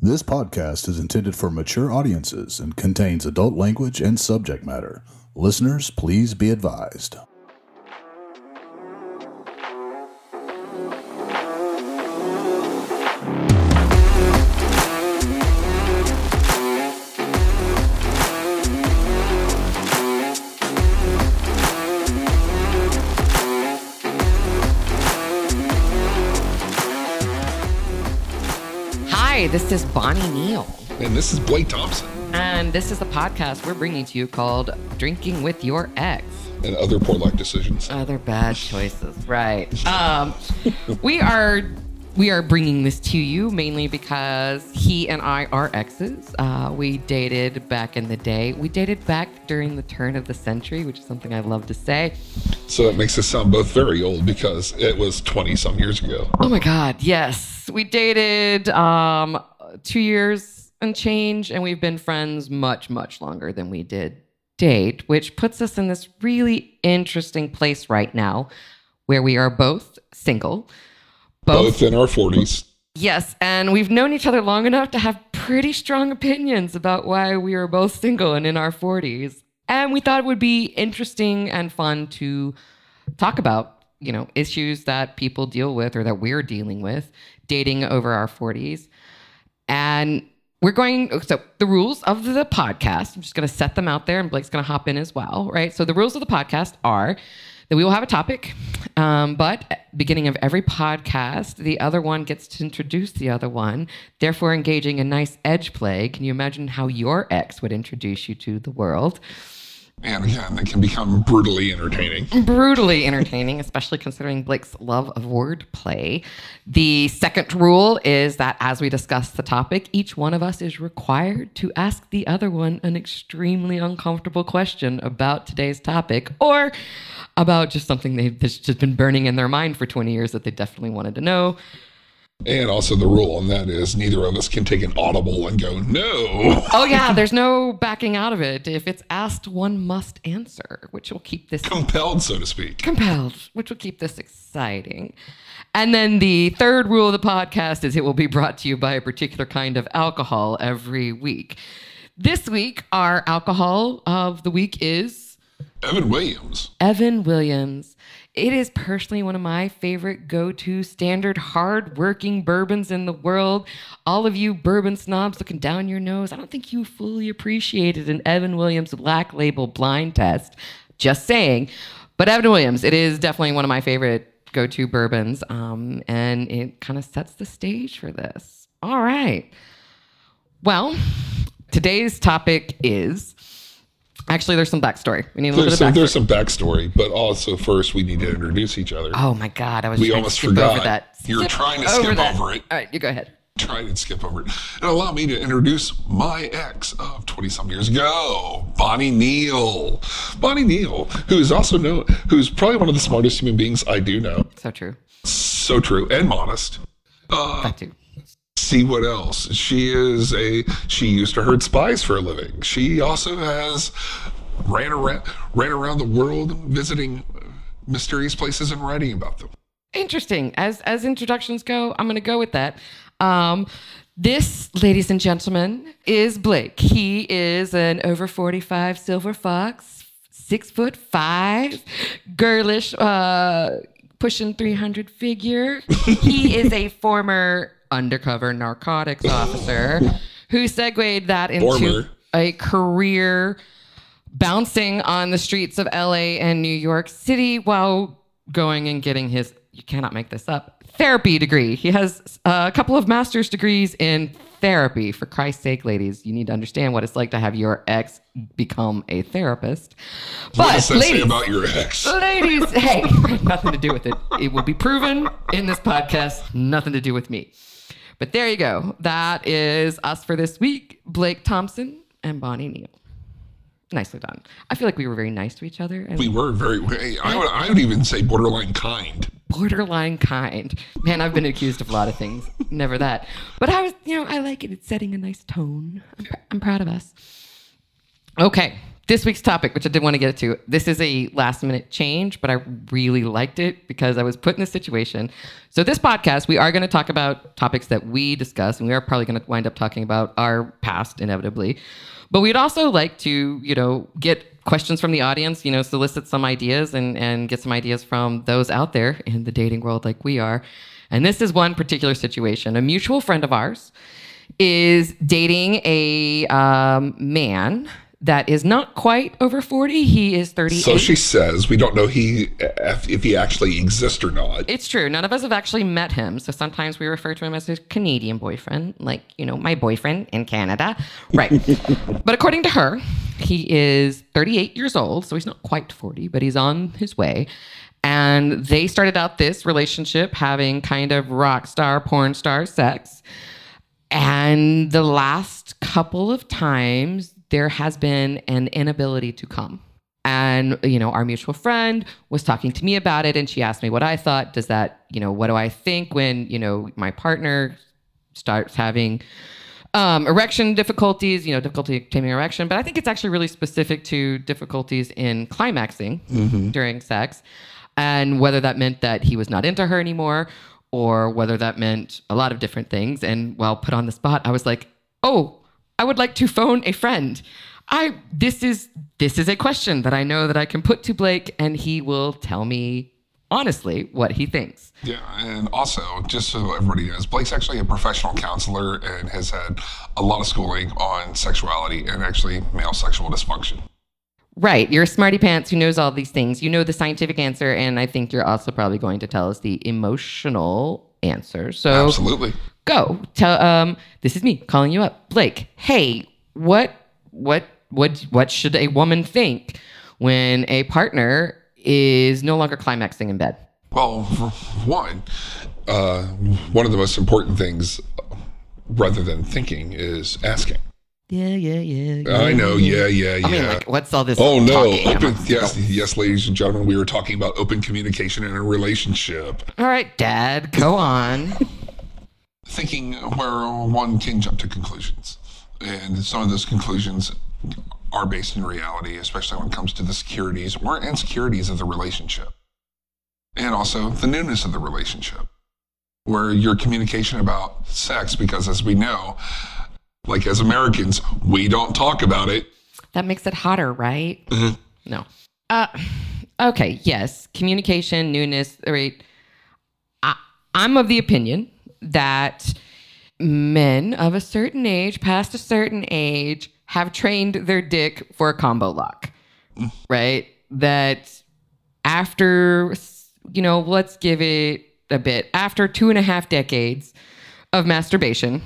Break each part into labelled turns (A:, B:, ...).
A: This podcast is intended for mature audiences and contains adult language and subject matter. Listeners, please be advised.
B: This is Bonnie Neal,
C: And this is Blake Thompson
B: and this is the podcast we're bringing to you called Drinking with Your Ex.
C: and other poor life decisions.
B: Other bad choices, right? Um, we are we are bringing this to you mainly because he and I are exes. Uh, we dated back in the day. We dated back during the turn of the century, which is something I love to say.
C: So that makes us sound both very old because it was 20 some years ago.
B: Oh my God, yes. We dated um, two years and change, and we've been friends much, much longer than we did date, which puts us in this really interesting place right now where we are both single.
C: Both in our 40s.
B: Yes, and we've known each other long enough to have pretty strong opinions about why we are both single and in our 40s. And we thought it would be interesting and fun to talk about, you know, issues that people deal with or that we're dealing with dating over our 40s. And we're going, so the rules of the podcast, I'm just going to set them out there and Blake's going to hop in as well, right? So the rules of the podcast are that we will have a topic, um, but beginning of every podcast, the other one gets to introduce the other one, therefore engaging a nice edge play. Can you imagine how your ex would introduce you to the world?
C: And again, they can become brutally entertaining.
B: brutally entertaining, especially considering Blake's love of wordplay. The second rule is that as we discuss the topic, each one of us is required to ask the other one an extremely uncomfortable question about today's topic or about just something they've just been burning in their mind for 20 years that they definitely wanted to know.
C: And also the rule, and that is neither of us can take an audible and go, no.
B: Oh, yeah, there's no backing out of it. If it's asked, one must answer, which will keep this
C: Compelled, so to speak.
B: compelled, which will keep this exciting. And then the third rule of the podcast is it will be brought to you by a particular kind of alcohol every week. This week, our alcohol of the week is
C: Evan Williams.
B: Evan Williams. It is personally one of my favorite go to standard hard working bourbons in the world. All of you bourbon snobs looking down your nose, I don't think you fully appreciated an Evan Williams black label blind test. Just saying. But Evan Williams, it is definitely one of my favorite go to bourbons. Um, and it kind of sets the stage for this. All right. Well, today's topic is actually, there's some backstory. We need a little
C: There's
B: bit
C: some,
B: of backstory.
C: there's some backstory, but also first we need to introduce each other.
B: Oh my god, I was
C: we
B: trying
C: almost
B: to skip over
C: forgot.
B: that.
C: You're
B: Skip
C: trying to skip
B: that.
C: over it.
B: All right, you go ahead.
C: Try and skip over it. And allow me to introduce my ex of 20 some years ago, Bonnie Neal. Bonnie Neal, who is also known, who's probably one of the smartest human beings I do know.
B: So true.
C: So true and modest. Uh,
B: That too.
C: See what else? She is a, she used to herd spies for a living. She also has ran around, ran around the world visiting mysterious places and writing about them.
B: Interesting. As as introductions go, I'm going to go with that. Um, this, ladies and gentlemen, is Blake. He is an over 45 silver fox, six foot five, girlish, uh, pushing 300 figure. he is a former undercover narcotics officer who segued that into
C: Former.
B: a career bouncing on the streets of LA and New York City while going and getting his, you cannot make this up, therapy degree. He has uh, a couple of master's degrees in therapy. For Christ's sake, ladies, you need to understand what it's like to have your ex become a therapist.
C: What
B: But,
C: does that say
B: ladies,
C: about your ex?
B: ladies, hey, nothing to do with it. It will be proven in this podcast, nothing to do with me. But there you go. That is us for this week. Blake Thompson and Bonnie Neal. Nicely done. I feel like we were very nice to each other
C: We were very, I would, I would even say borderline kind.
B: borderline kind. Man, I've been accused of a lot of things. Never that. But I was, you know, I like it. It's setting a nice tone. I'm, pr- I'm proud of us. Okay. This week's topic, which I did want to get to, this is a last minute change, but I really liked it because I was put in this situation. So, this podcast, we are going to talk about topics that we discuss, and we are probably going to wind up talking about our past inevitably. But we'd also like to, you know, get questions from the audience, you know, solicit some ideas and, and get some ideas from those out there in the dating world like we are. And this is one particular situation. A mutual friend of ours is dating a um, man that is not quite over 40. He is 38.
C: So she says we don't know he if, if he actually exists or not.
B: It's true. None of us have actually met him. So sometimes we refer to him as his Canadian boyfriend, like, you know, my boyfriend in Canada. Right. but according to her, he is 38 years old. So he's not quite 40, but he's on his way. And they started out this relationship having kind of rock star, porn star sex. And the last couple of times, there has been an inability to come. And, you know, our mutual friend was talking to me about it and she asked me what I thought. Does that, you know, what do I think when, you know, my partner starts having um, erection difficulties, you know, difficulty obtaining erection. But I think it's actually really specific to difficulties in climaxing during sex and whether that meant that he was not into her anymore or whether that meant a lot of different things. And while put on the spot, I was like, oh, I would like to phone a friend. I this is this is a question that I know that I can put to Blake and he will tell me honestly what he thinks.
C: Yeah, and also, just so everybody knows, Blake's actually a professional counselor and has had a lot of schooling on sexuality and actually male sexual dysfunction.
B: Right, you're a smarty pants who knows all these things. You know the scientific answer and I think you're also probably going to tell us the emotional answer. So
C: Absolutely.
B: Go tell um this is me calling you up blake hey what what what what should a woman think when a partner is no longer climaxing in bed
C: Well, one, uh, one of the most important things, rather than thinking, is asking.
B: yeah yeah yeah,
C: I know, yeah, yeah, yeah.
B: i mean like what's all this
C: Oh no! Open, yes, yes, ladies and gentlemen, we were talking about open communication in a relationship.
B: all right dad go on
C: Thinking where one can jump to conclusions, and some of those conclusions are based in reality, especially when it comes to the securities or insecurities of the relationship, and also the newness of the relationship, where your communication about sex, because as we know, like as Americans, we don't talk about it.
B: that makes it hotter right?
C: Mhm.
B: no. Uh okay yes. Communication newness right. I, i'm of the opinion that men of a certain age past a certain age have trained their dick for a combo lock right? That after you know let's give it a bit after two and a half decades of masturbation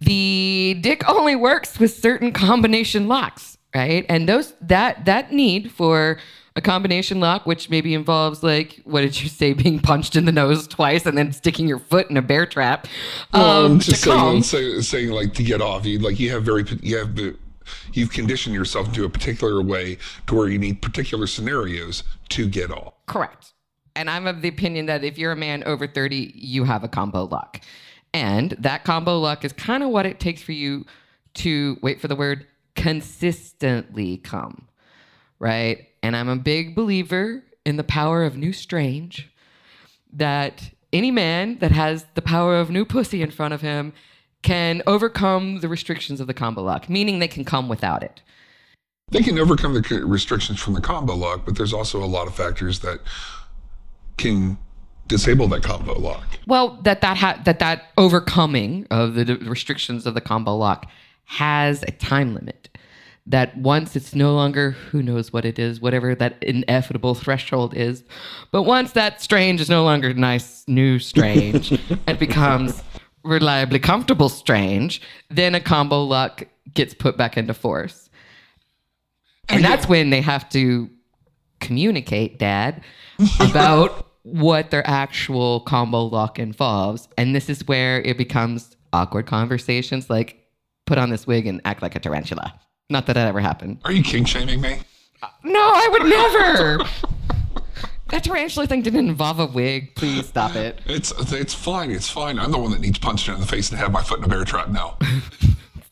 B: the dick only works with certain combination locks right? And those that that need for a combination lock which maybe involves like what did you say being punched in the nose twice and then sticking your foot in a bear trap
C: Well,
B: um,
C: I'm just saying,
B: come.
C: say, saying like to get off. You like you have very you have you've conditioned yourself into a particular way to where you need particular scenarios to get off.
B: Correct. And I'm of the opinion that if you're a man over 30, you have a combo lock. And that combo lock is kind of what it takes for you to wait for the word consistently come. Right. And I'm a big believer in the power of new strange, that any man that has the power of new pussy in front of him can overcome the restrictions of the combo lock, meaning they can come without it.
C: They can overcome the restrictions from the combo lock, but there's also a lot of factors that can disable that combo lock.
B: Well, that that ha- that that overcoming of the restrictions of the combo lock has a time limit. That once it's no longer who knows what it is, whatever that inevitable threshold is, but once that strange is no longer nice, new strange, it becomes reliably comfortable strange, then a combo lock gets put back into force. And that's when they have to communicate, Dad, about what their actual combo lock involves. And this is where it becomes awkward conversations like, put on this wig and act like a tarantula. Not that that ever happened.
C: Are you kink shaming me?
B: No, I would never. that tarantula thing didn't involve a wig. Please stop it.
C: It's it's fine. It's fine. I'm the one that needs punched in the face and have my foot in a bear trap now.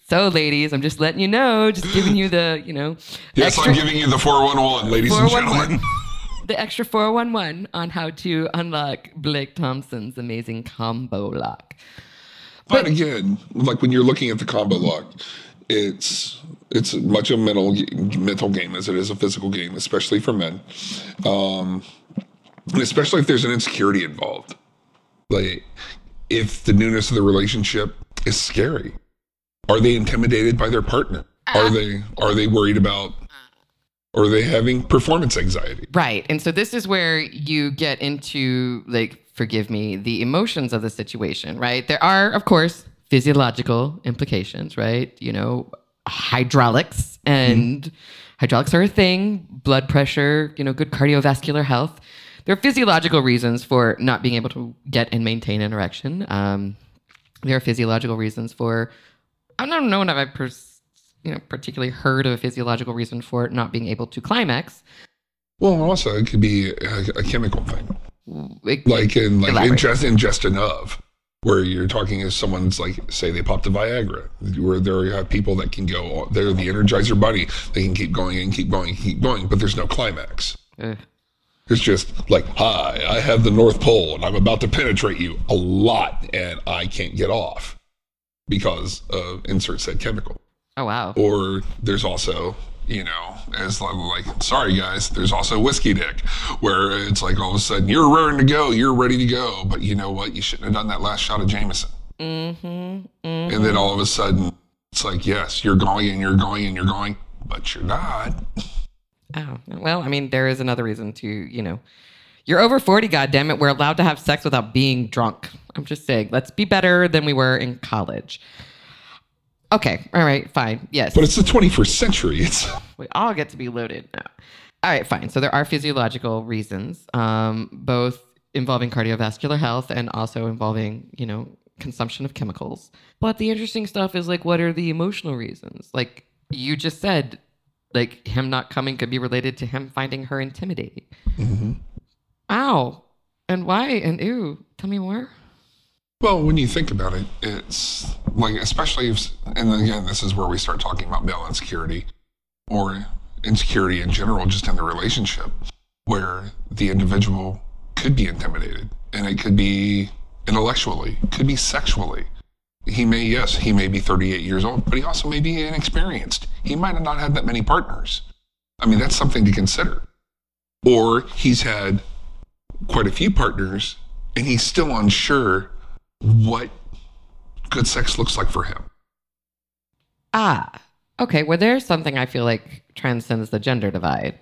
B: So, ladies, I'm just letting you know, just giving you the, you know,
C: Yes,
B: extra,
C: I'm giving you the 411, ladies and gentlemen.
B: the extra 411 on how to unlock Blake Thompson's amazing combo lock.
C: But again, like when you're looking at the combo lock, it's it's much a mental mental game as it is a physical game, especially for men, um, and especially if there's an insecurity involved. Like if the newness of the relationship is scary, are they intimidated by their partner? Are they are they worried about? Are they having performance anxiety?
B: Right. And so this is where you get into like forgive me, the emotions of the situation, right? There are of course physiological implications, right? You know, hydraulics and hydraulics are a thing, blood pressure, you know, good cardiovascular health. There are physiological reasons for not being able to get and maintain an erection. Um, there are physiological reasons for I don't know if I've pers- you know particularly heard of a physiological reason for not being able to climax.
C: Well, also it could be a, a chemical thing.
B: It-
C: like in like ingest ingestion of where you're talking as someone's like say they popped a Viagra where there you have uh, people that can go they're the energizer bunny they can keep going and keep going and keep going but there's no climax. It's just like hi I have the North Pole and I'm about to penetrate you a lot and I can't get off because of insert said chemical.
B: Oh wow.
C: or there's also you know as like, sorry guys there's also whiskey dick where it's like all of a sudden you're raring to go you're ready to go but you know what you shouldn't have done that last shot of jameson
B: Mm-hmm.
C: and then all of a sudden it's like yes you're going and you're going and you're going but you're not
B: Oh well, I mean, there is another reason to you know, you're over forty. God damn it, we're allowed to have sex without being drunk. I'm just saying, let's be better than we were in college. Okay, all right, fine. Yes,
C: but it's the 21st century it's
B: we all get to be loaded now. All right, fine. So there are physiological reasons, um, both involving cardiovascular health and also involving, you know, consumption of chemicals. But the interesting stuff is like, what are the emotional reasons? Like you just said, like him not coming could be related to him finding her intimidating. Mm-hmm. Ow. And why? And ew. Tell me more.
C: Well, when you think about it, it's like, especially if, and again, this is where we start talking about male insecurity or insecurity in general, just in the relationship, where the individual could be intimidated and it could be intellectually, could be sexually. He may, yes, he may be 38 years old, but he also may be inexperienced. He might have not had that many partners. I mean, that's something to consider. Or he's had quite a few partners and he's still unsure what good sex looks like for him.
B: Ah. Okay. Well, there's something I feel like transcends the gender divide.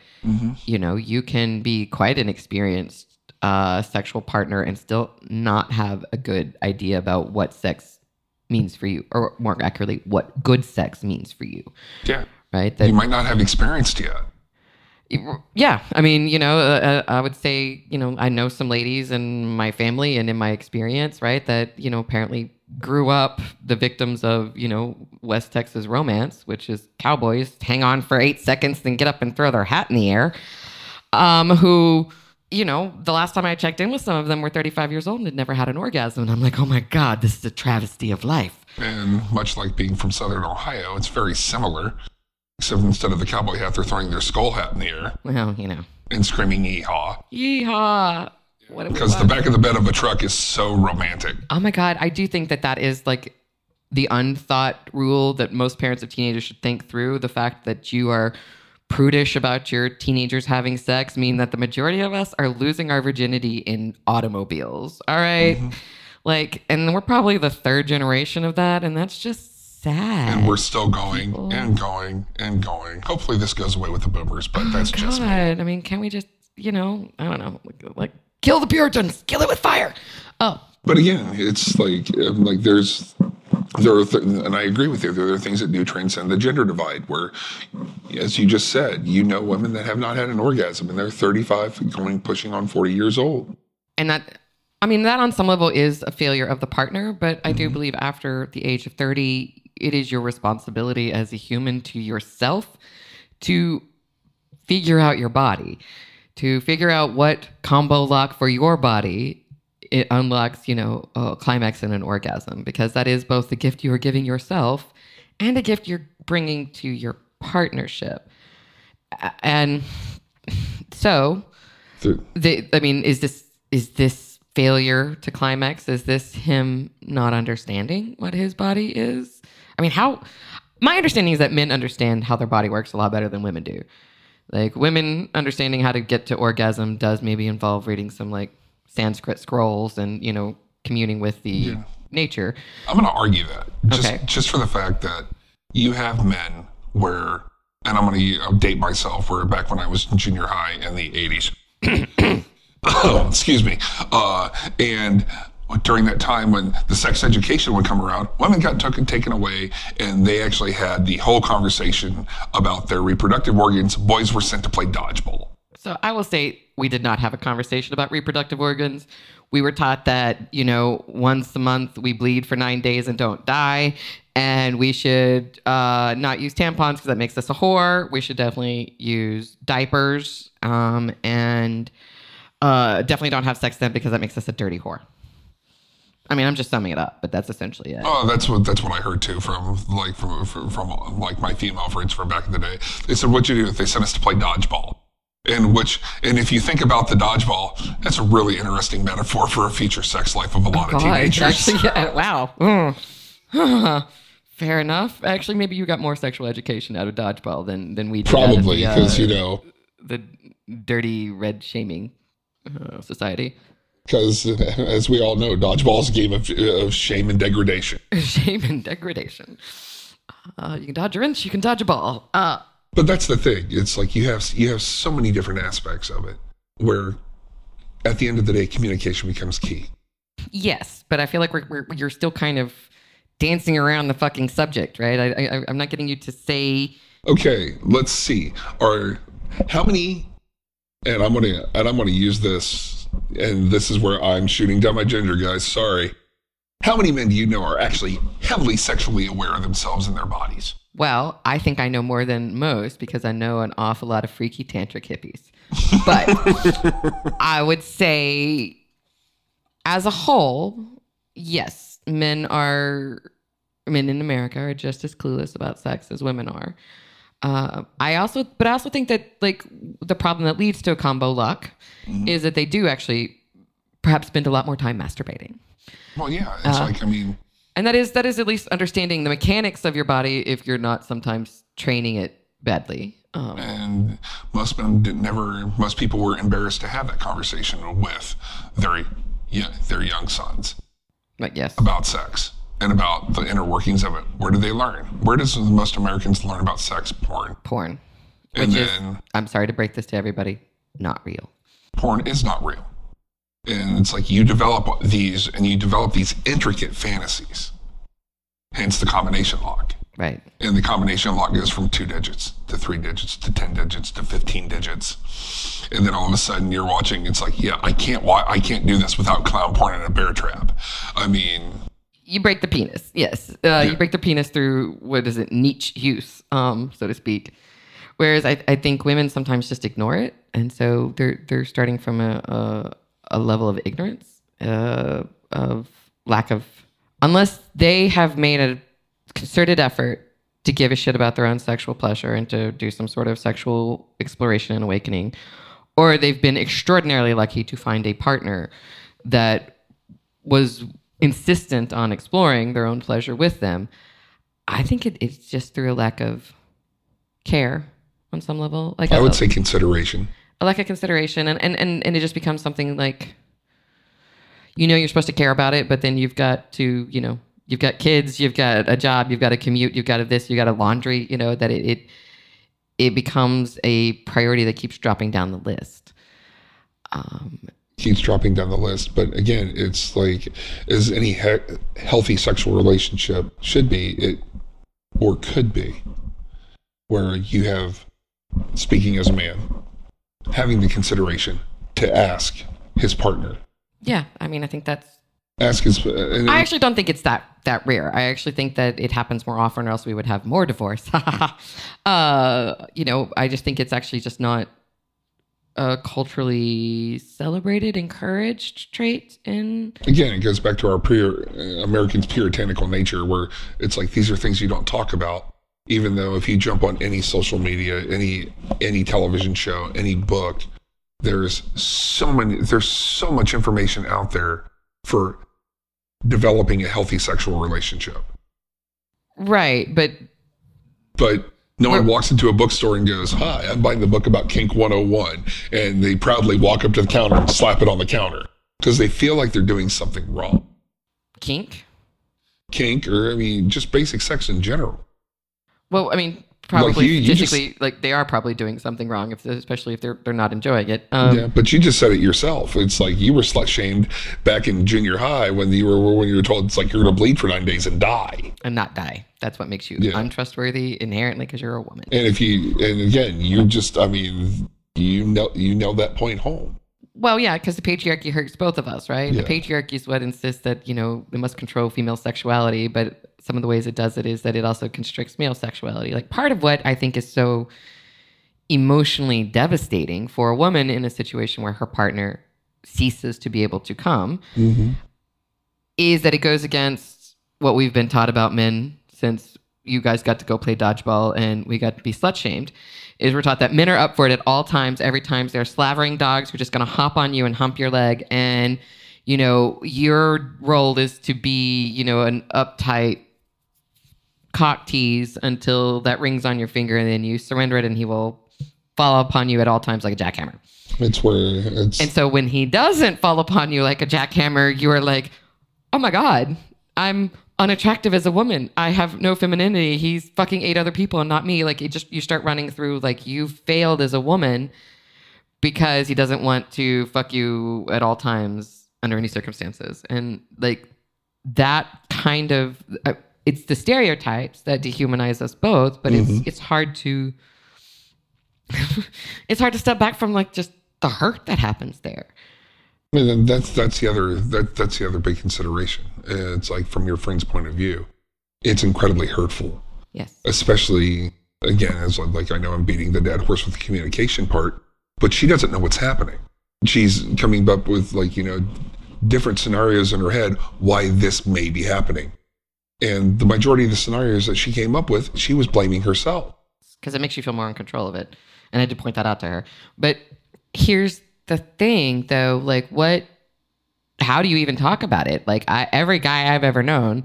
B: you know, you can be quite an experienced uh, sexual partner and still not have a good idea about what sex means for you, or more accurately, what good sex means for you,
C: Yeah.
B: right? That
C: You might not have experienced yet.
B: Yeah, I mean, you know, uh, uh, I would say, you know, I know some ladies in my family and in my experience, right, that you know apparently grew up the victims of you know West Texas romance, which is cowboys hang on for eight seconds, then get up and throw their hat in the air. Um, who, you know, the last time I checked in with some of them were 35 years old and had never had an orgasm, and I'm like, oh my god, this is a travesty of life.
C: And much like being from Southern Ohio, it's very similar. Except instead of the cowboy hat, they're throwing their skull hat in the air
B: Well, you know,
C: and screaming yeehaw.
B: yeehaw. What
C: Because the back of the bed of a truck is so romantic.
B: Oh my god, I do think that that is like the unthought rule that most parents of teenagers should think through. The fact that you are prudish about your teenagers having sex mean that the majority of us are losing our virginity in automobiles. All right? Mm-hmm. Like, and we're probably the third generation of that, and that's just sad.
C: And we're still going and going and going. Hopefully, this goes away with the boomers, but that's just me.
B: Oh I mean, can we just, you know, I don't know, like, like kill the Puritans, kill it with fire. Oh,
C: But again, it's like um, like there's there are th- and I agree with you. There are things that do transcend the gender divide. Where, as you just said, you know women that have not had an orgasm and they're 35, going pushing on 40 years old.
B: and that i mean that on some level is a failure of the partner but i do believe after the age of 30 it is your responsibility as a human to yourself to figure out your body to figure out what combo lock for your body it unlocks you know a climax and an orgasm because that is both the gift you are giving yourself and a gift you're bringing to your partnership. And so,
C: The-
B: the, I mean, is this is this failure to climax? Is this him not understanding what his body is? I mean, how? My understanding is that men understand how their body works a lot better than women do. Like women understanding how to get to orgasm does maybe involve reading some like Sanskrit scrolls and you know communing with the nature.
C: I'm going to argue that just
B: Okay.
C: just for the fact that you have men where, and I'm going to date myself, where back when I was in junior high in the 80s. oh, excuse me. Uh, and during that time when the sex education would come around, women got took, and taken away, and they actually had the whole conversation about their reproductive organs. Boys were sent to play dodgeball.
B: So I will say we did not have a conversation about reproductive organs. We were taught that, you know, once a month we bleed for nine days and don't die. And we should uh, not use tampons because that makes us a whore. We should definitely use diapers um, and uh, definitely don't have sex then because that makes us a dirty whore. I mean, I'm just summing it up, but that's essentially it.
C: Oh, that's what that's what I heard too from like from from, from like my female friends from back in the day. They said, "What'd you do?" If they sent us to play dodgeball. And which, and if you think about the dodgeball, that's a really interesting metaphor for a future sex life of a lot of
B: God,
C: teenagers.
B: actually, yeah, wow. Mm. Fair enough. Actually, maybe you got more sexual education out of dodgeball than than we did.
C: Probably
B: the, uh,
C: because you know,
B: the dirty red shaming uh, society.
C: Because as we all know, dodgeball is a game of, of shame and degradation.
B: Shame and degradation. Uh, you can dodge a wrench, you can dodge a ball. Uh,
C: But that's the thing. It's like you have you have so many different aspects of it where, at the end of the day, communication becomes key.
B: yes, but I feel like we're, we're, you're still kind of dancing around the fucking subject, right? I, I, I'm not getting you to say.
C: Okay, let's see. Are how many? And I'm gonna and I'm gonna use this, and this is where I'm shooting down my gender, guys. Sorry. How many men do you know are actually heavily sexually aware of themselves and their bodies?
B: Well, I think I know more than most because I know an awful lot of freaky tantric hippies. But I would say, as a whole, yes, men are men in America are just as clueless about sex as women are. Uh, I also, but I also think that like the problem that leads to a combo lock is that they do actually perhaps spend a lot more time masturbating
C: Well, yeah. It's like I mean,
B: and that is that is at least understanding the mechanics of your body if you're not sometimes training it badly um,
C: and most men did never. Most people were embarrassed to have that conversation with their yeah, their young sons.
B: but yes
C: about sex and about the inner workings of it. Where do they learn? Where does most Americans learn about sex? Porn.
B: porn
C: And
B: which is
C: then
B: i'm sorry to break this to everybody not real
C: porn is not real. And it's like you develop these and you develop these intricate fantasies. Hence the combination lock.
B: right
C: And the combination lock goes from two digits to three digits to 10 digits to 15 digits. And then all of a sudden you're watching, it's like, yeah, I can't, wa- I can't do this without clown porn and a bear trap. I mean,
B: you break the penis yes. Uh, you break the penis through what is it niche use um so to speak. Whereas I, I think women sometimes just ignore it and so they're they're starting from a a, a level of ignorance uh, of lack of unless they have made a concerted effort to give a shit about their own sexual pleasure and to do some sort of sexual exploration and awakening or they've been extraordinarily lucky to find a partner that was insistent on exploring their own pleasure with them, I think it, it's just through a lack of care on some level. Like
C: I would say consideration.
B: a lack of consideration, and, and and and it just becomes something like, you know, you're supposed to care about it, but then you've got to, you know, you've got kids, you've got a job, you've got a commute, you've got a this, you got a laundry, you know, that it it, it becomes a priority that keeps dropping down the list. Um,
C: keeps dropping down the list. But again, it's like as any he- healthy sexual relationship should be, it or could be, where you have, speaking as a man, having the consideration to ask his partner,
B: yeah, I mean, I think that's
C: ask his. And
B: I actually don't think it's that that rare. I actually think that it happens more often, or else we would have more divorce. uh, you know, I just think it's actually just not a culturally celebrated, encouraged trait in.
C: Again, it goes back to our pure Americans' puritanical nature, where it's like these are things you don't talk about. Even though if you jump on any social media, any any television show, any book, there's so many, there's so much information out there for developing a healthy sexual relationship.
B: Right, but
C: But no one walks into a bookstore and goes, Hi, I'm buying the book about Kink 101. And they proudly walk up to the counter and slap it on the counter because they feel like they're doing something wrong.
B: kink.
C: Kink, or I mean, just basic sex in general.
B: Well, I mean, probably
C: you- you just-
B: like they are probably doing something wrong, if especially if they're they're not enjoying it. Um,
C: yeah, but you just said it yourself. It's like you were slut shamed back in junior high when you were when you were told it's like you're gonna bleed for nine days and die.
B: and not die. That's what makes you
C: Yeah.
B: untrustworthy inherently because you're a woman.
C: And if you and again, you just I mean, you know you nailed that point home.
B: Well, yeah, because the patriarchy hurts both of us, right?
C: Yeah.
B: The patriarchy is what insists that you know it must control female sexuality, but some of the ways it does it is that it also constricts male sexuality. Like part of what I think is so emotionally devastating for a woman in a situation where her partner ceases to be able to come mm-hmm. is that it goes against what we've been taught about men since you guys got to go play dodgeball and we got to be slut shamed. Is we're taught that men are up for it at all times, every time they're slavering dogs who are just going to hop on you and hump your leg. And, you know, your role is to be, you know, an uptight cock tease until that rings on your finger and then you surrender it and he will fall upon you at all times like a jackhammer.
C: It's where it's
B: And so when he doesn't fall upon you like a jackhammer, you are like, oh my God, I'm unattractive as a woman. I have no femininity. He's fucking eight other people and not me. Like it just, you start running through like you failed as a woman because he doesn't want to fuck you at all times under any circumstances. And like that kind of, uh, it's the stereotypes that dehumanize us both, but it's, mm-hmm. it's hard to, it's hard to step back from like just the hurt that happens there.
C: Mean, that's that's the other that that's the other big consideration. It's like from your friend's point of view, it's incredibly hurtful,
B: Yes.
C: especially again as like I know I'm beating the dead horse with the communication part, but she doesn't know what's happening. She's coming up with like you know different scenarios in her head why this may be happening, and the majority of the scenarios that she came up with, she was blaming herself.
B: Because it makes you feel more in control of it. And I did point that out to her. But here's the thing though, like what how do you even talk about it? Like I, every guy I've ever known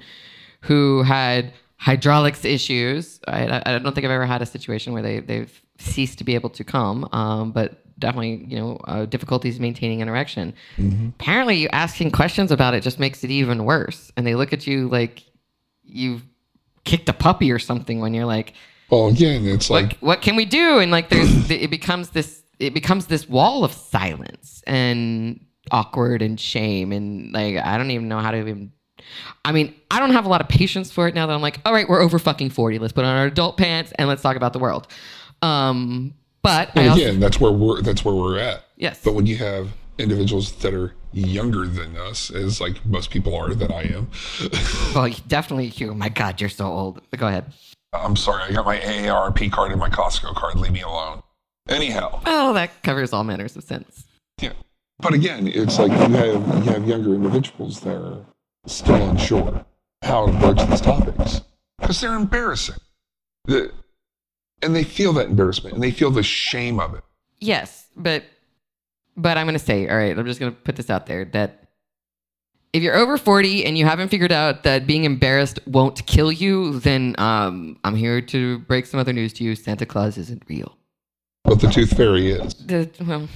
B: who had hydraulics issues, I, I don't think I've ever had a situation where they, they've ceased to be able to come, um, but definitely, you know, uh, difficulties maintaining an erection. Apparently, you asking questions about it just makes it even worse. And they look at you like you've kicked a puppy or something when you're like,
C: Well, again, it's like
B: like what can we do? And like there's it becomes this it becomes this wall of silence and awkward and shame. And like i don't even know how to even i mean i don't have a lot of patience for it now that i'm like all right we're over fucking 40 let's put on our adult pants and let's talk about the world. Um but I also,
C: again that's where we're that's where we're at.
B: yes.
C: But when you have individuals that are younger than us, as like most people are that I am,
B: well definitely you oh my god you're so old go ahead
C: I'm sorry, I got my AARP card and my Costco card. Leave me alone. Anyhow,
B: well that covers all manners of sins
C: yeah. But again, it's like you have you have younger individuals that are still unsure how to broach these topics because they're embarrassing. The, and they feel that embarrassment and they feel the shame of it.
B: Yes, but but I'm gonna say, all right, I'm just gonna put this out there that if you're over 40 and you haven't figured out that being embarrassed won't kill you, then um, I'm here to break some other news to you. Santa Claus isn't real.
C: But the tooth fairy is.
B: The, well,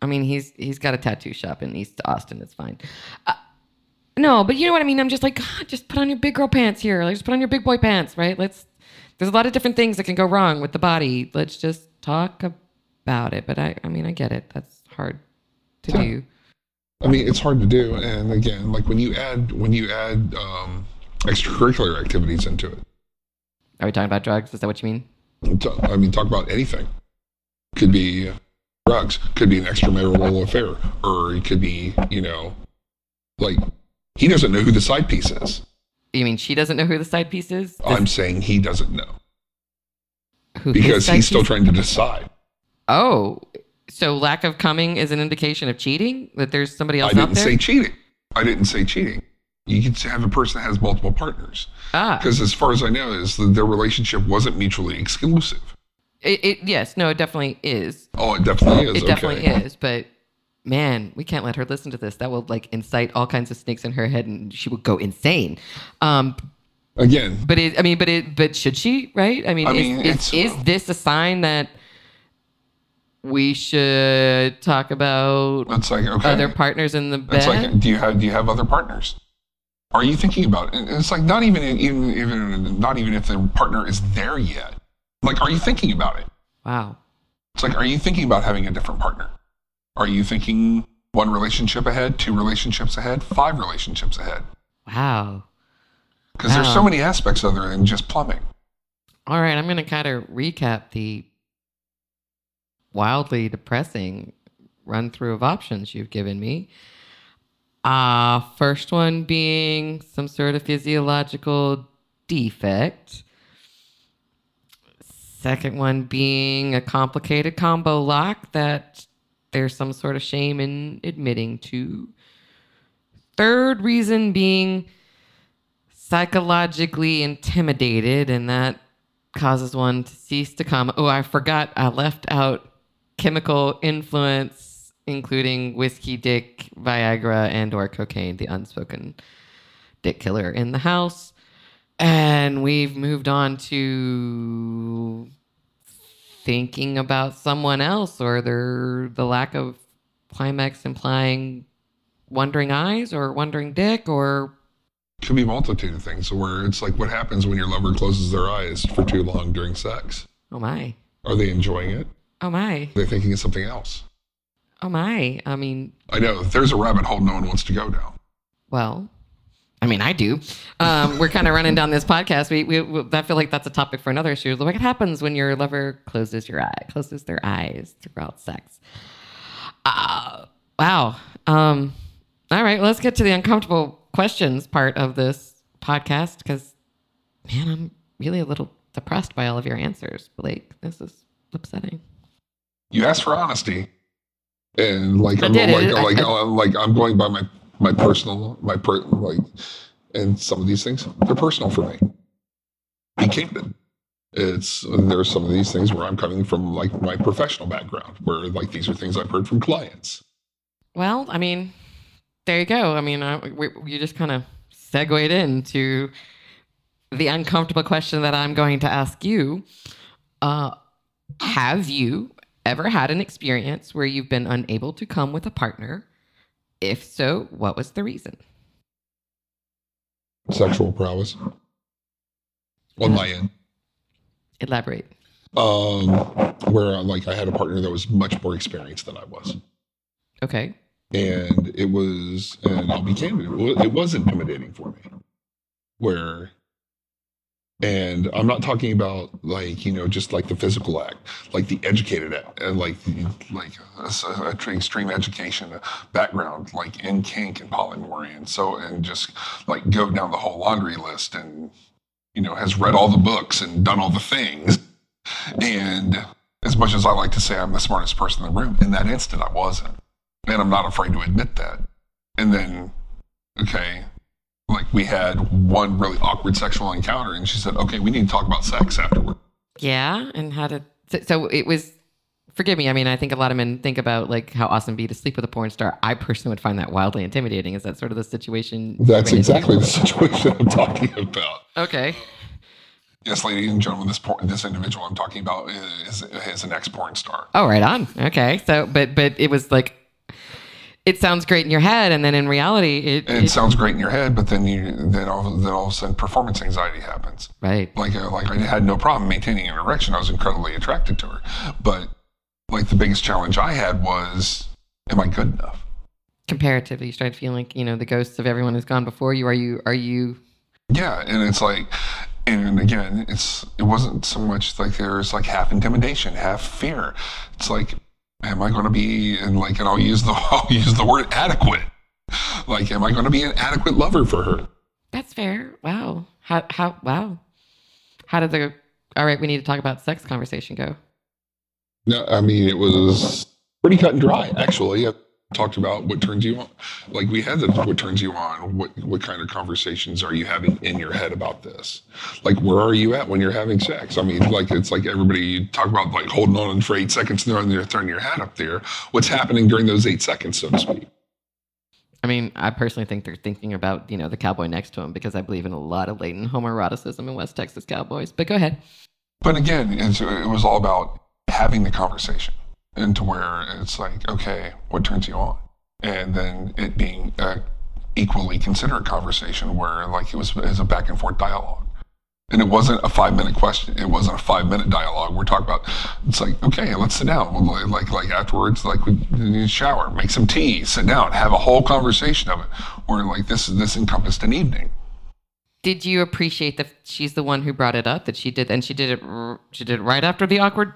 B: I mean, he's he's got a tattoo shop in East Austin. It's fine. Uh, no, but you know what I mean. I'm just like, God, just put on your big girl pants here. Like, just put on your big boy pants, right? Let's. There's a lot of different things that can go wrong with the body. Let's just talk about it. But I, I mean, I get it. That's hard to
C: Yeah.
B: do.
C: I mean, it's hard to do. And again, like when you add when you add um, extracurricular activities into it.
B: Are we talking about drugs? Is that what you mean?
C: I mean, talk about anything. Could be drugs, could be an extramarital affair, or it could be, you know, like he doesn't know who the side piece is.
B: You mean she doesn't know who the side piece is? Does-
C: I'm saying he doesn't know
B: who
C: because he's still trying to decide.
B: Oh, So lack of coming is an indication of cheating. That there's somebody else
C: I
B: out
C: didn't say cheating. I didn't say cheating. You could have a person that has multiple partners.
B: ah,
C: Because as far as I know, is that their relationship wasn't mutually exclusive.
B: it, it, yes, no, it definitely is.
C: Oh, it definitely is.
B: It
C: okay.
B: definitely is. But man, we can't let her listen to this. That will like incite all kinds of snakes in her head, and she will go insane. Um,
C: Again,
B: but it, I mean, but it, but should she? Right? I mean,
C: I mean,
B: is,
C: it's-
B: is this a sign that we should talk about
C: it's like okay.
B: other partners in the bed?
C: It's like, do you have do you have other partners? Are you thinking about it? It's like not even even even not even if the partner is there yet. Like, are you thinking about it?
B: wow.
C: It's like, are you thinking about having a different partner? Are you thinking one relationship ahead, two relationships ahead, five relationships ahead?
B: Wow.
C: Because there's so many aspects other than just plumbing.
B: All right, I'm going to kind of recap the wildly depressing run through of options you've given me. Uh, first one being some sort of physiological defect. Second one being a complicated combo lock that there's some sort of shame in admitting to. Third reason being psychologically intimidated, and that causes one to cease to come. Oh, I forgot I left out chemical influence, including whiskey, dick, Viagra, and or cocaine, the unspoken dick killer in the house. And we've moved on to thinking about someone else or their the lack of climax implying wondering eyes or wondering dick or
C: Could be a multitude of things where it's like what happens when your lover closes their eyes for too long during sex?
B: oh my
C: Are they enjoying it?
B: Oh my
C: They're thinking of something else?
B: oh my i mean
C: I know there's a rabbit hole no one wants to go down.
B: Well, I mean, I do. Um, we're kind of running down this podcast. We, we, we, I feel like that's a topic for another issue. Like What happens when your lover closes your eye, closes their eyes throughout sex? Uh, wow. Um, all right, let's get to the uncomfortable questions part of this podcast because, man, I'm really a little depressed by all of your answers, Blake. This is upsetting.
C: You asked for honesty, and like
B: I
C: I'm
B: did.
C: like
B: I-
C: like
B: I-
C: I'm like I'm going by my my personal my per like, and some of these things they're personal for me. Be candid. It's there's some of these things where I'm coming from like my professional background, where like these are things I've heard from clients.
B: Well, I mean, there you go. I mean, I, we, you just kind of segued into the uncomfortable question that I'm going to ask you. Uh, have you ever had an experience where you've been unable to come with a partner? If so, what was the reason?
C: Sexual prowess on my end.
B: Elaborate.
C: um, where like I had a partner that was much more experienced than I was,
B: Okay.
C: and it was, and I'll be candid, it was, it was intimidating for me. Where, and I'm not talking about like you know just like the physical act, like the educated act, and like like a, s- a tr- extreme education uh, background, like in kink and polyamory, and so and just like go down the whole laundry list, and you know has read all the books and done all the things. And as much as I like to say I'm the smartest person in the room, in that instant I wasn't. And I'm not afraid to admit that. And then, okay, like we had one really awkward sexual encounter, and she said, okay, we need to talk about sex afterward.
B: Yeah. And how to, so, it was, forgive me. I mean, I think a lot of men think about like how awesome be to sleep with a porn star. I personally would find that wildly intimidating. Is that sort of the situation?
C: That's exactly the situation I'm talking about.
B: Okay.
C: Yes, ladies and gentlemen, this por- this individual I'm talking about is, is an ex porn star.
B: Oh, right on. Okay. So, but but it was like, it sounds great in your head, and then in reality, it,
C: it
B: it
C: sounds great in your head, but then you then all, then all of a sudden performance anxiety happens.
B: right.
C: like uh, like I had no problem maintaining an erection. I was incredibly attracted to her, but like the biggest challenge I had was, am I good enough?
B: Comparatively, you start feeling like you know the ghosts of everyone who's gone before you. Are you? Are you?
C: Yeah, and it's like, and again, it's it wasn't so much like there's like half intimidation, half fear. It's like, am I going to be and like, and I'll use the I'll use the word adequate. Like, am I going to be an adequate lover for her?
B: That's fair. Wow. How? How? Wow. How did the? All right, we need to talk about sex conversation go.
C: No, I mean it was pretty cut and dry, actually. Talked about what turns you on. Like we had the what turns you on. What what kind of conversations are you having in your head about this? Like where are you at when you're having sex? I mean, like it's like everybody you talk about like holding on for eight seconds and then throwing your hat up there. What's happening during those eight seconds, so to speak?
B: I mean, I personally think they're thinking about, you know, the cowboy next to him because I believe in a lot of latent homoeroticism in West Texas cowboys. But go ahead.
C: But again, it was all about having the conversation and to where it's like, okay, what turns you on? And then it being a equally considerate conversation where like it was, it was a back and forth dialogue. And it wasn't a five minute question. It wasn't a five minute dialogue. We're talking about, it's like, okay, let's sit down. We'll, like, like afterwards, like we shower, make some tea, sit down, have a whole conversation of it. Or like this, this encompassed an evening.
B: Did you appreciate that she's the one who brought it up? That she did, and she did it. She did it right after the awkward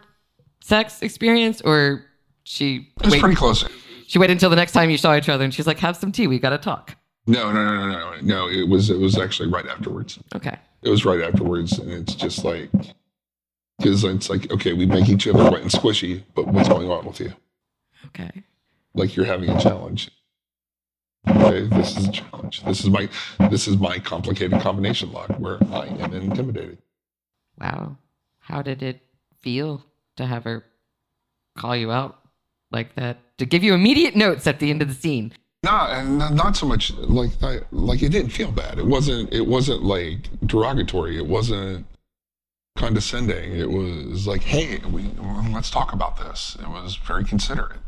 B: sex experience, or she
C: It was
B: wait,
C: pretty close.
B: she waited until the next time you saw each other, and she's like, "Have some tea. We got to talk."
C: No, no, no, no, no, no. It was, it was actually right afterwards.
B: Okay.
C: It was right afterwards, and it's just like, because it's like, okay, we make each other wet and squishy, but what's going on with you?
B: Okay.
C: Like you're having a challenge. Okay, this is a challenge. This is my, this is my complicated combination lock where I am intimidated.
B: Wow. How did it feel to have her call you out like that? To give you immediate notes at the end of the scene.
C: Not, and not so much like. Like it didn't feel bad. It wasn't. It wasn't like derogatory. It wasn't condescending. It was like, hey, we let's talk about this. It was very considerate,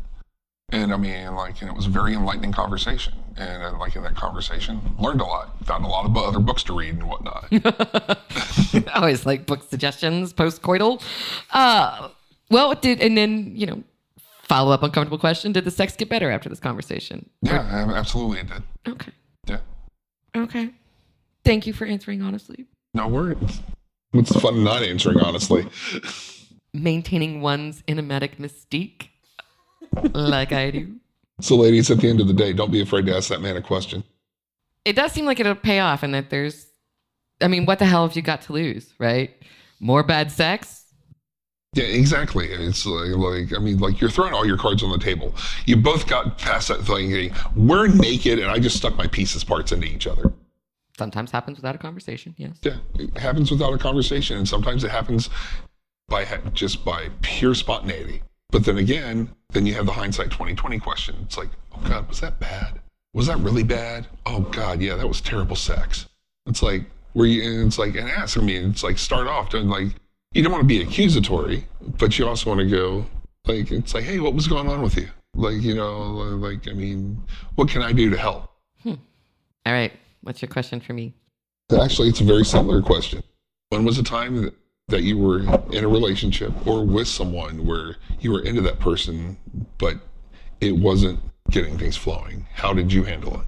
C: and I mean, like, and it was a very enlightening conversation. And uh, like in that conversation, learned a lot. Found a lot of other books to read and whatnot.
B: I always like book suggestions post coital. Uh, well, it did, and then, you know, follow up uncomfortable question Did the sex get better after this conversation?
C: yeah, a- absolutely, it did.
B: Okay.
C: Yeah,
B: Okay. Thank you for answering honestly.
C: no worries. What's fun in not answering honestly?
B: Maintaining one's enigmatic mystique like I do.
C: So, ladies, at the end of the day, don't be afraid to ask that man a question.
B: It does seem like it'll pay off, and that there's, I mean, what the hell have you got to lose, right? More bad sex?
C: Yeah, exactly. It's like, like I mean, like you're throwing all your cards on the table. You both got past that thing. We're naked, and I just stuck my pieces parts into each other.
B: Sometimes happens without a conversation, yes.
C: Yeah, it happens without a conversation, and sometimes it happens by ha- just by pure spontaneity. But then again, then you have the hindsight 2020 question. It's like, oh God, was that bad? Was that really bad? Oh God, yeah, that was terrible sex. It's like where you, and it's like, and ask. I mean, it's like start off doing like you don't want to be accusatory, but you also want to go like it's like, hey, what was going on with you? Like you know, like I mean, what can I do to help?
B: All right. What's your question for me?
C: Actually, it's a very similar question. When was a time that, that you were in a relationship or with someone where you were into that person, but it wasn't getting things flowing? How did you handle it?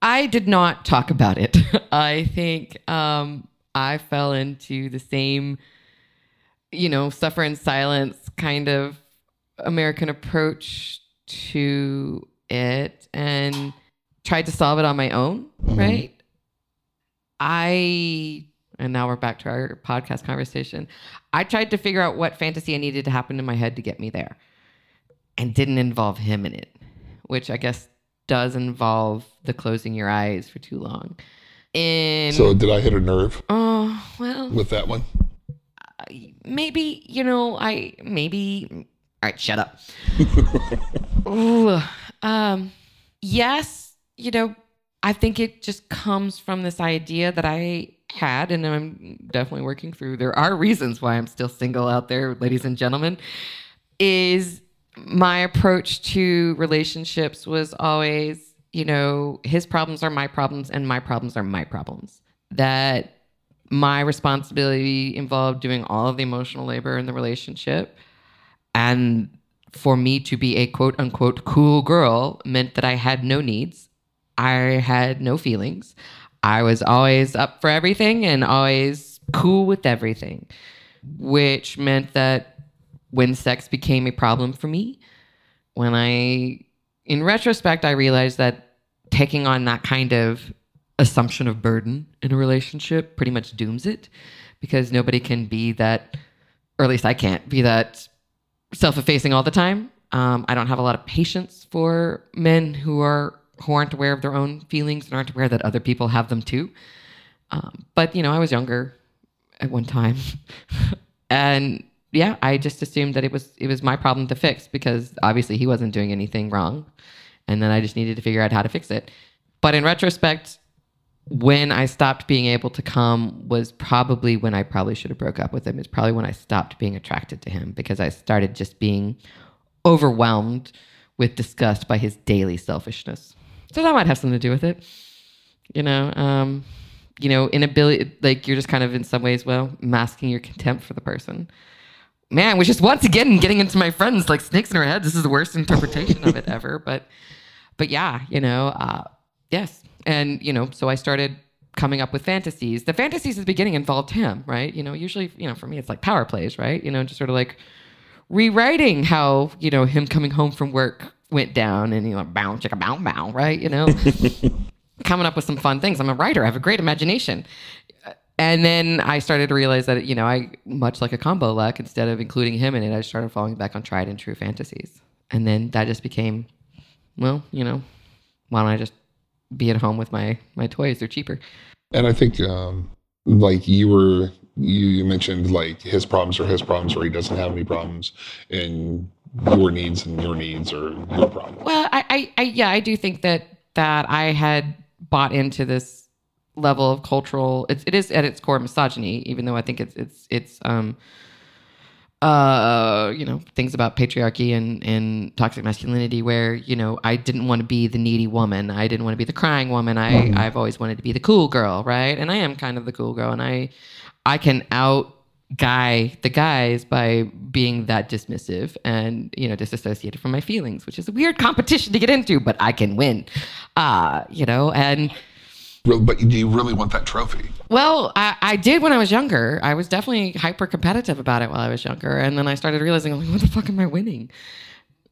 B: I did not talk about it. I think um, I fell into the same, you know, suffer in silence kind of American approach to it and tried to solve it on my own, mm-hmm. right? I, and now we're back to our podcast conversation. I tried to figure out what fantasy I needed to happen in my head to get me there and didn't involve him in it, which I guess does involve the closing your eyes for too long. And
C: So, did I hit a nerve
B: oh well,
C: with that one?
B: Maybe you know I maybe. All right, shut up. Ooh, um, yes, you know, I think it just comes from this idea that I had, and I'm definitely working through. There are reasons why I'm still single out there, ladies and gentlemen. Is my approach to relationships was always, you know, his problems are my problems, and my problems are my problems. That my responsibility involved doing all of the emotional labor in the relationship. And for me to be a quote unquote cool girl meant that I had no needs. I had no feelings. I was always up for everything and always cool with everything, which meant that when sex became a problem for me, when I, in retrospect, I realized that taking on that kind of assumption of burden in a relationship pretty much dooms it because nobody can be that, or at least I can't be that self effacing all the time. Um, I don't have a lot of patience for men who are who aren't aware of their own feelings and aren't aware that other people have them too. Um, but you know, I was younger at one time, and yeah, I just assumed that it was it was my problem to fix because obviously he wasn't doing anything wrong, and then I just needed to figure out how to fix it. But in retrospect, when I stopped being able to come was probably when I probably should have broke up with him. It's probably when I stopped being attracted to him because I started just being overwhelmed with disgust by his daily selfishness. So that might have something to do with it. You know, um, you know, inability like you're just kind of in some ways, well, masking your contempt for the person. Man, which is once again getting into my friends like snakes in our heads. This is the worst interpretation of it ever. But but yeah, you know, uh, yes. And, you know, so I started coming up with fantasies. The fantasies at the beginning involved him, right? You know, usually, you know, for me, it's like power plays, right? You know, just sort of like rewriting how, you know, him coming home from work went down and, you know, bow, chicka, bow, bow, right? You know, coming up with some fun things. I'm a writer, I have a great imagination. And then I started to realize that, you know, I, much like a combo lock, instead of including him in it, I started falling back on tried and true fantasies. And then that just became, well, you know, why don't I just be at home with my my toys. They're cheaper.
C: And I think um, like you were you mentioned like his problems are his problems or he doesn't have any problems and your needs and your needs are your problem.
B: Well, I, I, I yeah, I do think that that I had bought into this level of cultural it's, it is at its core misogyny, even though I think it's it's it's um uh, you know, things about patriarchy and, and toxic masculinity where, you know, I didn't want to be the needy woman. I didn't want to be the crying woman. I, mm-hmm. I've always wanted to be the cool girl, right? And I am kind of the cool girl and I I can out guy the guys by being that dismissive and you know disassociated from my feelings which is a weird competition to get into but i can win uh you know and
C: but do you really want that trophy?
B: Well, I, I did when I was younger. I was definitely hyper competitive about it while I was younger. And then I started realizing, like, what the fuck am I winning?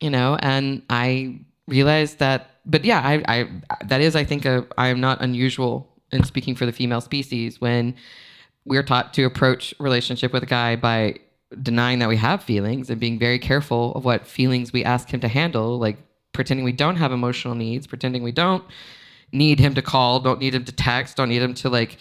B: You know, and I realized that, but yeah, I, I that is, I think, a, I am not unusual in speaking for the female species when we're taught to approach relationship with a guy by denying that we have feelings and being very careful of what feelings we ask him to handle, like pretending we don't have emotional needs, pretending we don't need him to call, don't need him to text, don't need him to like,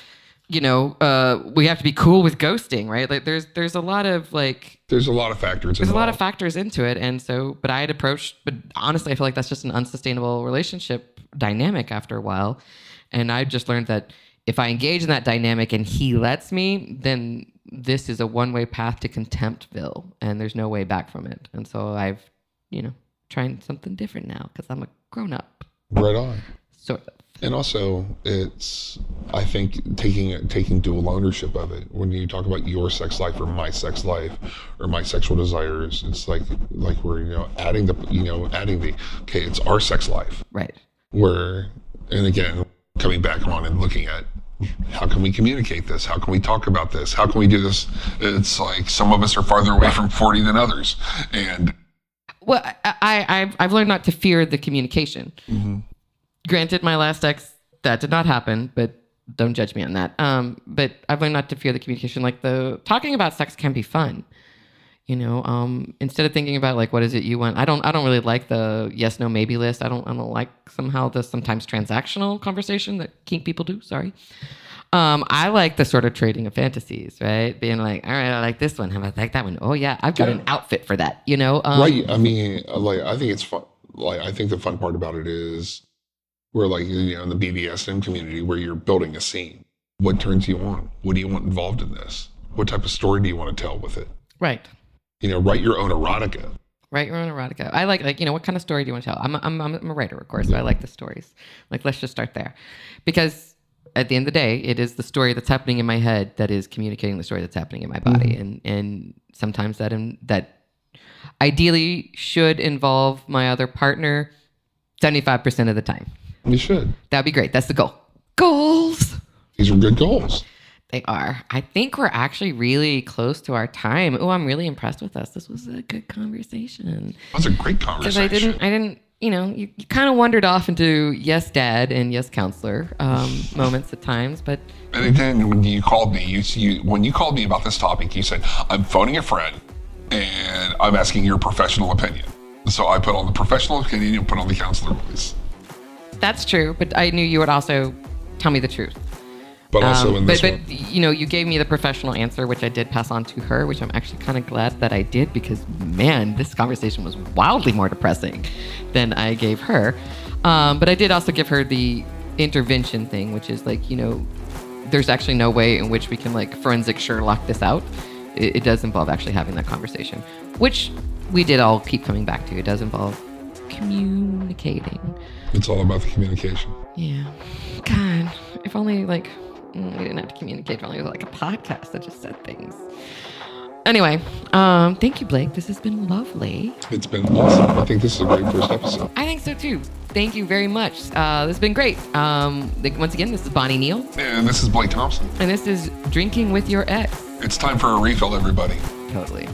B: you know, uh, we have to be cool with ghosting, right? Like there's there's a lot of like
C: there's a lot of factors.
B: There's involved. a lot of factors into it, and so, but I had approached, but honestly, I feel like that's just an unsustainable relationship dynamic after a while, and I've just learned that if I engage in that dynamic and he lets me, then this is a one way path to contemptville, and there's no way back from it. And so I've, you know, trying something different now because I'm a grown up.
C: Right on.
B: Sort of.
C: And also, it's I think taking taking dual ownership of it. When you talk about your sex life or my sex life or my sexual desires, it's like like we're you know adding the you know adding the okay, it's our sex life,
B: right?
C: Where and again coming back on and looking at how can we communicate this? How can we talk about this? How can we do this? It's like some of us are farther away from forty than others, and
B: well, I, I I've learned not to fear the communication. Mm-hmm granted, my last ex, that did not happen, but don't judge me on that. Um, but I've learned not to fear the communication. Like the talking about sex can be fun. You know, um, instead of thinking about like what is it you want, I don't I don't really like the yes no maybe list. I don't I don't like somehow the sometimes transactional conversation that kink people do. Sorry. Um, I like the sort of trading of fantasies, right? Being like, all right, I like this one. How about like that one? Oh yeah, I've got yeah. an outfit for that. You know,
C: um, right? I mean, like I think it's fun. Like I think the fun part about it is where like you know in the BDSM community where you're building a scene. What turns you on? What do you want involved in this? What type of story do you want to tell with it?
B: Right.
C: You know, write your own erotica.
B: Write your own erotica. I like like you know what kind of story do you want to tell? I'm a, I'm, I'm a writer, of course, yeah. so I like the stories. Like let's just start there, because at the end of the day, it is the story that's happening in my head that is communicating the story that's happening in my body, mm-hmm. and and sometimes that in, that ideally should involve my other partner seventy five percent of the time.
C: You should.
B: That'd be great. That's the goal. Goals.
C: These are good goals.
B: They are. I think we're actually really close to our time. Oh, I'm really impressed with us. This was a good conversation.
C: That was a great conversation.
B: I didn't, I didn't, you know, you, you kind of wandered off into yes, dad and yes, counselor um, moments at times, but.
C: And then when you called me, you, you when you called me about this topic, you said, "I'm phoning a friend, and I'm asking your professional opinion." So I put on the professional opinion, and put on the counselor voice.
B: That's true, but I knew you would also tell me the truth.
C: But also
B: Um,
C: in
B: but,
C: this
B: but
C: one,
B: you know, you gave me the professional answer, which I did pass on to her, which I'm actually kind of glad that I did because man, this conversation was wildly more depressing than I gave her. Um, but I did also give her the intervention thing, which is like you know, there's actually no way in which we can like forensic Sherlock this out. It, it does involve actually having that conversation, which we did all keep coming back to. It does involve communicating.
C: it's all about the communication.
B: Yeah. God, if only like mm, we didn't have to communicate. If only it was like a podcast that just said things. Anyway, um, thank you, Blake. This has been lovely.
C: It's been awesome. I think this is a great first episode.
B: I think so too. Thank you very much. Uh, this has been great. Um, like, once again, this is Bonnie Neal,
C: And this is Blake Thompson.
B: and this is Drinking with Your Ex.
C: It's time for a refill, everybody.
B: Totally.